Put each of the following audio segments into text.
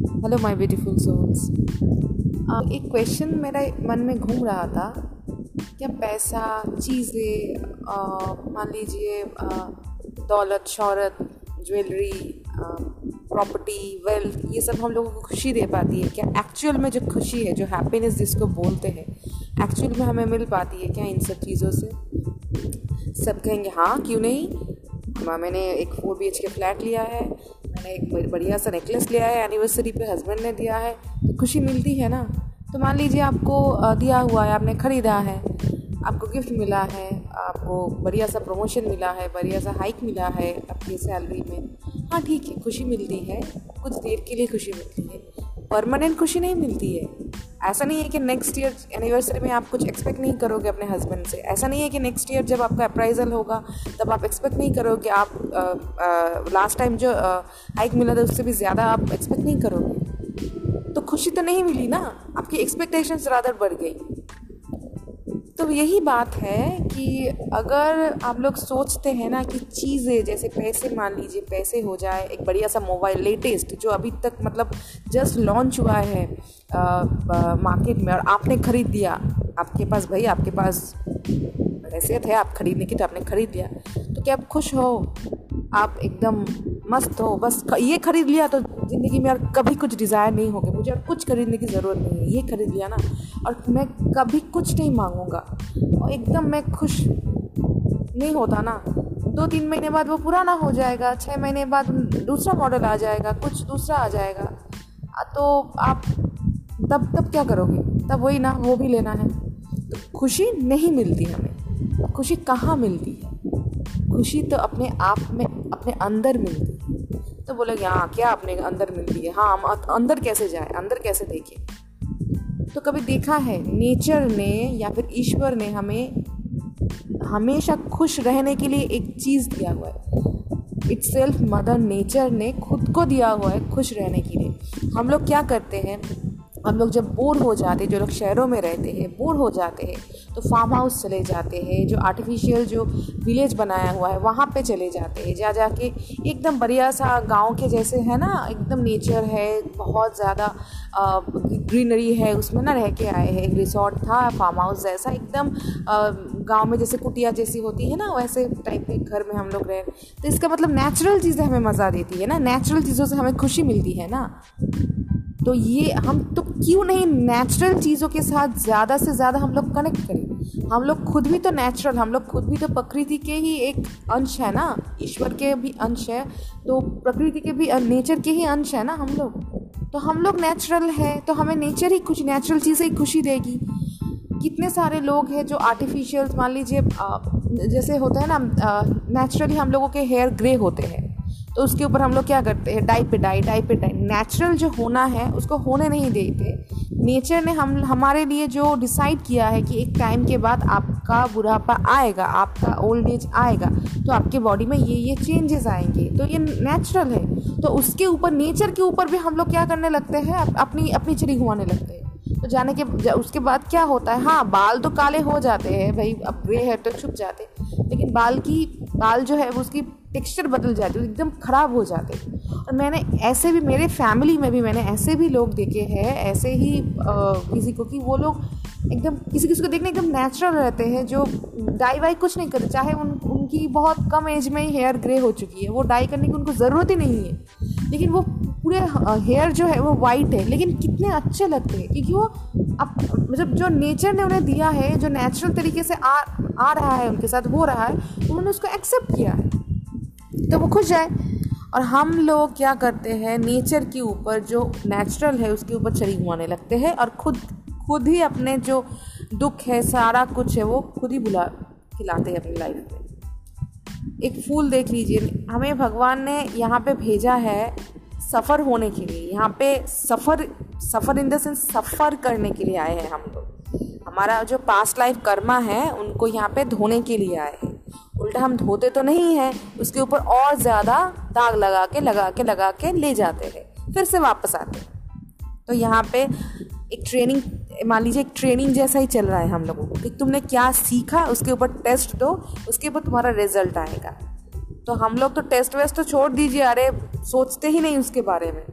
Hello my beautiful souls एक question मेरा मन में घूम रहा था क्या पैसा, चीज़ें मान लीजिए दौलत, शहरत ज्वेलरी प्रॉपर्टी वेल्थ ये सब हम लोगों को खुशी दे पाती है। क्या एक्चुअल में जो खुशी है, जो हैप्पीनेस जिसको बोलते हैं एक्चुअल में हमें मिल पाती है क्या इन सब चीज़ों से? सब कहेंगे हाँ क्यों नहीं? मैंने एक four B H K flat लिया है मैंने एक बढ़िया सा नेकलेस लिया है एनिवर्सरी पे हस्बैंड ने दिया है तो खुशी मिलती है ना? तो मान लीजिए आपको दिया हुआ है, आपने ख़रीदा है, आपको गिफ्ट मिला है, आपको बढ़िया सा प्रमोशन मिला है, बढ़िया सा हाइक मिला है आपकी सैलरी में हाँ ठीक है, खुशी मिलती है, कुछ देर के लिए खुशी मिलती है परमानेंट खुशी नहीं मिलती है। ऐसा नहीं है कि नेक्स्ट ईयर एनिवर्सरी में आप कुछ एक्सपेक्ट नहीं करोगे अपने हस्बैंड से। ऐसा नहीं है कि नेक्स्ट ईयर जब आपका अप्राइजल होगा, तब आप एक्सपेक्ट नहीं करोगे आप लास्ट टाइम जो हाइक मिला था, उससे भी ज़्यादा आप एक्सपेक्ट नहीं करोगे। तो खुशी तो नहीं मिली ना? आपकी एक्सपेक्टेशंस ज़्यादा बढ़ गई। तो यही बात है कि अगर आप लोग सोचते हैं ना कि चीज़ें, जैसे पैसे, मान लीजिए पैसे हो जाए, एक बढ़िया सा मोबाइल लेटेस्ट जो अभी तक मतलब जस्ट लॉन्च हुआ है मार्केट में और आपने ख़रीद दिया, आपके पास भाई, आपके पास हैसियत है आप खरीदने की तो आपने ख़रीद लिया तो क्या आप खुश हो? आप एकदम मस्त हो, बस ये खरीद लिया तो ज़िंदगी में और कभी कुछ डिज़ायर नहीं होगा। मुझे और कुछ खरीदने की ज़रूरत नहीं है, ये खरीद लिया ना। और मैं कभी कुछ नहीं मांगूँगा। और एकदम मैं खुश नहीं होता ना। दो तीन महीने बाद वो पुराना हो जाएगा छः महीने बाद दूसरा मॉडल आ जाएगा, कुछ दूसरा आ जाएगा। तो आप तब तब क्या करोगे? तब वही ना, वो भी लेना है। तो खुशी नहीं मिलती हमें। खुशी कहाँ मिलती है? खुशी तो अपने आप में, अपने अंदर मिलती है। तो बोले हाँ क्या आपने अंदर मिलती है हाँ हम अंदर कैसे जाए? अंदर कैसे देखें? तो कभी देखा है, नेचर ने या फिर ईश्वर ने हमें हमेशा खुश रहने के लिए एक चीज़ दिया हुआ है। इट्स सेल्फ मदर नेचर ने खुद को दिया हुआ है खुश रहने के लिए। हम लोग क्या करते हैं? हम लोग जब बोर हो जाते हैं जो लोग शहरों में रहते हैं, बोर हो जाते हैं तो फार्म हाउस चले जाते हैं, जो आर्टिफिशियल जो विलेज बनाया हुआ है, वहाँ पे चले जाते हैं जा जाके एकदम बढ़िया सा गाँव के जैसे है ना, एकदम नेचर है, बहुत ज़्यादा ग्रीनरी है, उसमें ना रह के आए हैं, एक रिसोर्ट था फार्म हाउस जैसा, एकदम गाँव में जैसे कुटिया जैसी होती है ना, वैसे टाइप के घर में हम लोग रहे तो इसका मतलब नेचुरल चीज़ें हमें मज़ा देती है ना नेचुरल चीज़ों से हमें खुशी मिलती है ना। तो ये हम तो क्यों नहीं नेचुरल चीज़ों के साथ ज़्यादा से ज़्यादा हम लोग कनेक्ट करें? हम लोग खुद भी तो नेचुरल हम लोग खुद भी तो प्रकृति के ही एक अंश है ना? ईश्वर के भी अंश है तो प्रकृति के भी नेचर के ही अंश है ना हम लोग? तो हम लोग नेचुरल है तो हमें नेचर ही कुछ नेचुरल चीज़ें ही खुशी देगी। कितने सारे लोग हैं जो आर्टिफिशियल मान लीजिए जैसे होता है ना नेचुरली हम लोगों के हेयर ग्रे होते हैं। तो उसके ऊपर हम लोग क्या करते हैं डाई पे डाई डाई पे डाई। नेचुरल जो होना है उसको होने नहीं देते। नेचर ने हम हमारे लिए जो डिसाइड किया है कि एक टाइम के बाद आपका बुढ़ापा आएगा आपका ओल्ड एज आएगा तो आपके बॉडी में ये ये चेंजेस आएँगे। तो ये नेचुरल है। तो उसके ऊपर नेचर के ऊपर भी हम लोग क्या करने लगते हैं अपनी अपनी चिड़ी घुमाने लगते हैं। तो जाने के जा, उसके बाद क्या होता है हाँ बाल तो काले हो जाते हैं भाई अब ग्रे हेयर तो छुप जाते हैं। लेकिन बाल की बाल जो है वो उसकी टेक्सचर बदल जाते एकदम ख़राब हो जाते और मैंने ऐसे भी मेरे फैमिली में भी मैंने ऐसे भी लोग देखे हैं ऐसे ही आ, किसी को कि वो लोग एकदम किसी किसी को देखने एकदम नेचुरल रहते हैं जो डाई वाई कुछ नहीं करते चाहे उन उनकी बहुत कम एज में ही हेयर ग्रे हो चुकी है वो डाई करने की उनको ज़रूरत ही नहीं है। लेकिन वो पूरे हेयर जो है वो वाइट है लेकिन कितने अच्छे लगते हैं क्योंकि वो अब मतलब जो नेचर ने उन्हें दिया है जो नेचुरल तरीके से आ आ रहा है उनके साथ हो रहा है उन्होंने उसको एक्सेप्ट किया है। तो वो खुश है। और हम लोग क्या करते हैं, नेचर के ऊपर जो नेचुरल है, उसके ऊपर छड़ी घुमाने लगते हैं और खुद खुद ही अपने जो दुख है, सारा कुछ है, वो खुद ही बुला, खिलाते हैं अपनी लाइफ में। एक फूल देख लीजिए, हमें भगवान ने यहाँ पे भेजा है सफ़र होने के लिए। यहाँ पे सफ़र सफ़र इन द सेंस सफ़र करने के लिए आए हैं हम लोग। हमारा जो पास्ट लाइफ कर्मा है, उनको यहाँ पे धोने के लिए आए हैं। उल्टा हम धोते तो नहीं हैं, उसके ऊपर और ज़्यादा दाग लगा के लगा के लगा के ले जाते हैं, फिर से वापस आते तो यहाँ पे एक ट्रेनिंग मान लीजिए एक ट्रेनिंग जैसा ही चल रहा है हम लोगों को कि तुमने क्या सीखा, उसके ऊपर टेस्ट दो, उसके ऊपर तुम्हारा रिज़ल्ट आएगा। तो हम लोग तो टेस्ट वेस्ट तो छोड़ दीजिए, अरे सोचते ही नहीं उसके बारे में।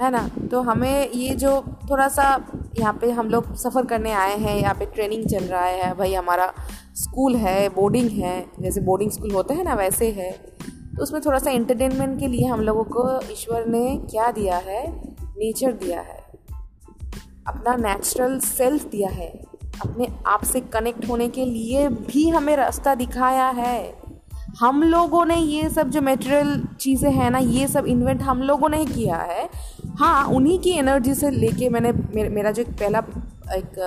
है ना? तो हमें ये जो थोड़ा सा यहाँ पे हम लोग सफ़र करने आए हैं, यहाँ पे ट्रेनिंग चल रहा है भाई, हमारा स्कूल है बोर्डिंग है, जैसे बोर्डिंग स्कूल होते हैं ना, वैसे है। तो उसमें थोड़ा सा एंटरटेनमेंट के लिए हम लोगों को ईश्वर ने क्या दिया है? नेचर दिया है। अपना नेचुरल सेल्फ दिया है। अपने आप से कनेक्ट होने के लिए भी हमें रास्ता दिखाया है। हम लोगों ने ये सब जो मेटेरियल चीज़ें हैं ना, ये सब इन्वेंट हम लोगों ने किया है। हाँ उन्हीं की एनर्जी से लेके मैंने मे, मेरा जो पहला एक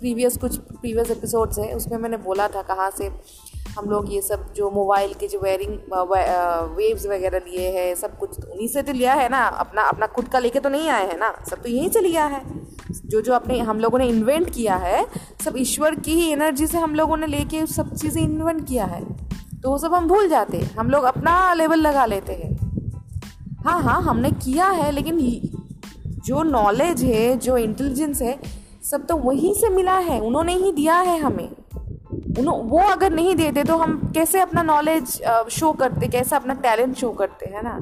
प्रीवियस कुछ प्रीवियस एपिसोड्स हैं उसमें मैंने बोला था कहाँ से हम लोग ये सब जो मोबाइल के जो वेयरिंग वेव्स वगैरह लिए हैं सब कुछ तो उन्हीं से तो लिया है ना? अपना अपना खुद का लेके तो नहीं आए हैं ना? सब तो यहीं से लिया है। जो जो अपने हम लोगों ने इन्वेंट किया है सब ईश्वर की ही एनर्जी से हम लोगों ने लेके सब चीज़ें इन्वेंट किया है। तो वो सब हम भूल जाते हैं। हम लोग अपना लेवल लगा लेते हैं। हाँ हाँ हमने किया है लेकिन जो नॉलेज है, जो इंटेलिजेंस है, सब तो वहीं से मिला है। उन्होंने ही दिया है हमें। उन्हों, वो अगर नहीं देते तो हम कैसे अपना नॉलेज शो करते, कैसे अपना टैलेंट शो करते, हैं ना?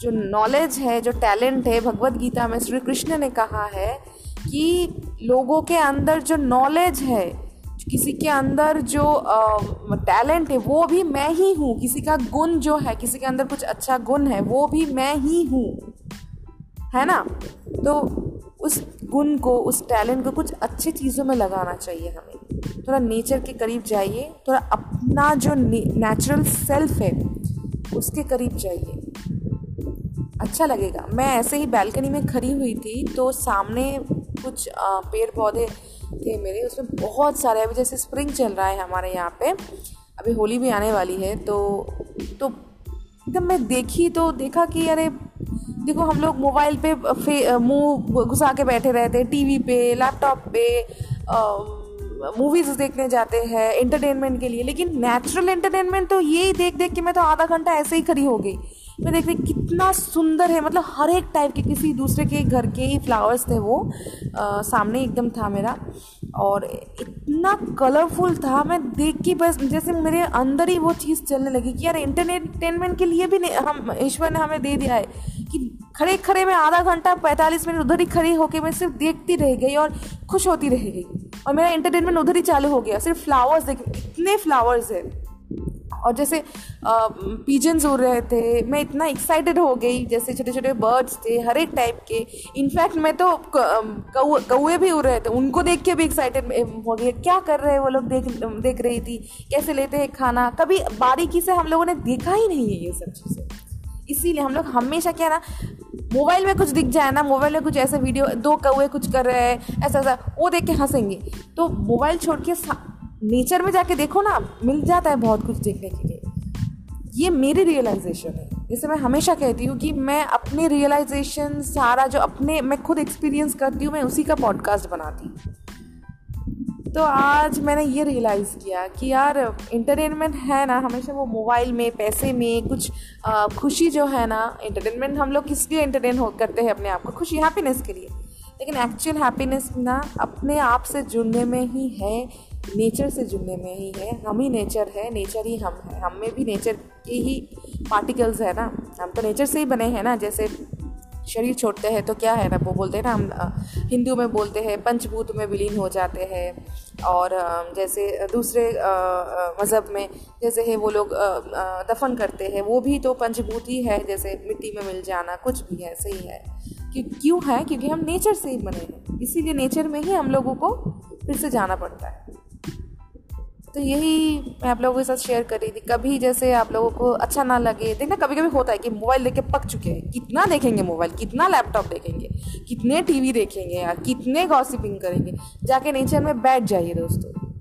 जो नॉलेज है, जो टैलेंट है भगवत गीता में श्री कृष्ण ने कहा है कि लोगों के अंदर जो नॉलेज है, किसी के अंदर जो टैलेंट है, वो भी मैं ही हूँ। किसी का गुण जो है, किसी के अंदर कुछ अच्छा गुण है, वो भी मैं ही हूँ। है ना? तो उस गुण को, उस टैलेंट को कुछ अच्छी चीज़ों में लगाना चाहिए हमें। थोड़ा नेचर के करीब जाइए, थोड़ा अपना जो नेचुरल सेल्फ है, उसके करीब जाइए। अच्छा लगेगा। मैं ऐसे ही बैल्कनी में खड़ी हुई थी तो सामने कुछ पेड़ पौधे थे मेरे, उसमें बहुत सारे, अभी जैसे स्प्रिंग चल रहा है हमारे यहाँ पे, अभी होली भी आने वाली है तो तो एकदम मैं देखी तो देखा कि अरे देखो हम लोग मोबाइल पे मुँह घुसा के बैठे रहते हैं टीवी पे लैपटॉप पे मूवीज़ देखने जाते हैं एंटरटेनमेंट के लिए। लेकिन नेचुरल एंटरटेनमेंट तो यही देख देख के मैं तो आधा घंटा ऐसे ही खड़ी हो गई। मैं देख रही कितना सुंदर है मतलब हर एक टाइप के किसी दूसरे के घर के ही फ्लावर्स थे वो आ, सामने एकदम था मेरा। और इतना कलरफुल था, मैं देख के बस जैसे मेरे अंदर ही वो चीज़ चलने लगी कि यार इंटरटेनमेंट के लिए भी हम ईश्वर ने हमें दे दिया है कि खड़े खड़े में आधा घंटा, पैंतालीस मिनट उधर ही खड़ी होकर मैं सिर्फ़ देखती रह गई और खुश होती रह गई। और मेरा इंटरटेनमेंट उधर ही चालू हो गया, सिर्फ़ फ्लावर्स देख इतने फ्लावर्स है। और जैसे पीजन्स उड़ रहे थे, मैं इतना एक्साइटेड हो गई, जैसे छोटे छोटे बर्ड्स थे, हर एक टाइप के। इनफैक्ट मैं तो कौए भी उड़ रहे थे, उनको देख के भी एक्साइटेड हो गई क्या कर रहे हैं वो लोग देख देख रही थी? कैसे लेते हैं खाना? कभी बारीकी से हम लोगों ने देखा ही नहीं है ये सब चीज़ें। इसीलिए हम लोग हमेशा क्या ना, मोबाइल में कुछ दिख जाए ना, मोबाइल में कुछ ऐसे वीडियो दो कौए कुछ कर रहे हैं ऐसा ऐसा वो देख के हंसेंगे। तो मोबाइल छोड़ के नेचर में जाके देखो ना मिल जाता है बहुत कुछ देखने के लिए। ये मेरी रियलाइजेशन है। जैसे मैं हमेशा कहती हूँ कि मैं अपने रियलाइजेशन सारा जो अपने मैं खुद एक्सपीरियंस करती हूँ मैं उसी का पॉडकास्ट बनाती हूँ। तो आज मैंने ये रियलाइज़ किया कि यार इंटरटेनमेंट है ना हमेशा वो मोबाइल में पैसे में कुछ आ, खुशी जो है ना इंटरटेनमेंट हम लोग किस लिए इंटरटेन हो करते हैं अपने आप को? खुशी हैप्पीनेस के लिए। लेकिन एक्चुअल हैप्पीनेस ना अपने आप से जुड़ने में ही है। नेचर से जुड़ने में ही है। हम ही नेचर है, नेचर ही हम है। हम में भी नेचर के ही पार्टिकल्स है ना। हम तो नेचर से ही बने हैं ना। जैसे शरीर छोड़ते हैं तो क्या है ना, वो बोलते हैं ना, हम हिंदू में बोलते हैं, पंचभूत में विलीन हो जाते हैं। और जैसे दूसरे मज़हब में जैसे है वो लोग दफन करते हैं। वो भी तो पंचभूत ही है, जैसे मिट्टी में मिल जाना, कुछ भी है, सही है। क्यों है? क्योंकि हम नेचर से ही बने हैं। इसीलिए नेचर में ही हम लोगों को फिर से जाना पड़ता है। तो यही मैं आप लोगों के साथ शेयर कर रही थी। कभी जैसे आप लोगों को अच्छा ना लगे, देखना कभी कभी होता है कि मोबाइल लेके पक चुके हैं। कितना देखेंगे मोबाइल कितना लैपटॉप देखेंगे? कितने टीवी देखेंगे यार? कितने गॉसिपिंग करेंगे? जाके नेचर में बैठ जाइए दोस्तों।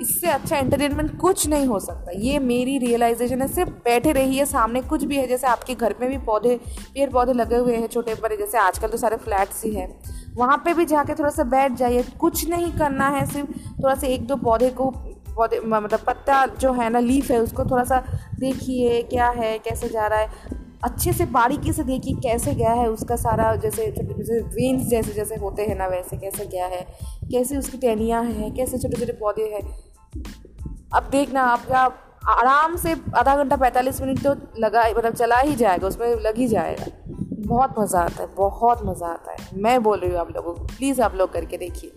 इससे अच्छा एंटरटेनमेंट कुछ नहीं हो सकता। ये मेरी रियलाइजेशन है। सिर्फ़ बैठे रहिए, सामने कुछ भी है। जैसे आपके घर में भी पौधे पेड़ पौधे लगे हुए हैं, छोटे बड़े। जैसे आजकल तो सारे फ्लैट्स ही हैं। वहाँ पे भी जाके थोड़ा सा बैठ जाइए। कुछ नहीं करना है, सिर्फ़ थोड़ा सा एक दो पौधे को पौधे मतलब पत्ता जो है ना, लीफ है, उसको थोड़ा सा देखिए, क्या है, कैसे जा रहा है। अच्छे से बारीकी से देखिए, कैसे गया है उसका सारा, जैसे छोटे जैसे वेन्स जैसे जैसे होते हैं ना, वैसे कैसे गया है, कैसे उसकी टहनियाँ हैं, कैसे छोटे छोटे पौधे हैं। अब देखना, आपका आराम से आधा घंटा पैंतालीस मिनट तो लगा मतलब चला ही जाएगा, उसमें लग ही जाएगा। बहुत मज़ा आता है, बहुत मज़ा आता है। मैं बोल रही हूँ आप लोगों को प्लीज़ आप लोग करके देखिए।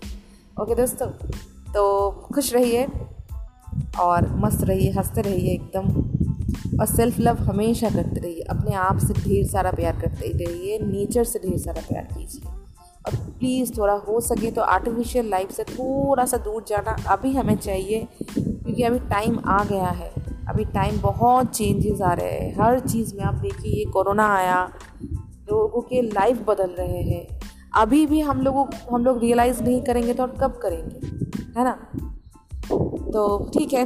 ओके दोस्तों तो खुश रहिए। और मस्त रहिए, हँसते रहिए एकदम। और सेल्फ लव हमेशा करते रहिए, अपने आप से ढेर सारा प्यार करते रहिए नेचर से ढेर सारा प्यार कीजिए। और प्लीज़ थोड़ा हो सके तो आर्टिफिशियल लाइफ से थोड़ा सा दूर जाना अभी हमें चाहिए, क्योंकि अभी टाइम आ गया है। अभी टाइम बहुत चेंजेस आ रहे हैं। हर चीज़ में आप देखिए, ये कोरोना आया, लोगों के लाइफ बदल रहे हैं। अभी भी हम लोगों, हम लोग रियलाइज़ नहीं करेंगे तो और कब करेंगे? है ना? तो ठीक है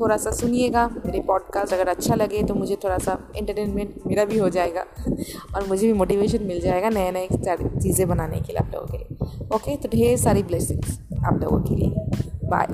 थोड़ा सा सुनिएगा मेरे पॉडकास्ट अगर अच्छा लगे तो मुझे थोड़ा सा एंटरटेनमेंट मेरा भी हो जाएगा और मुझे भी मोटिवेशन मिल जाएगा नए नए चीज़ें बनाने के लिए आप लोगों के लिए। ओके तो ढेर सारी ब्लेसिंग्स आप लोगों के लिए। बाय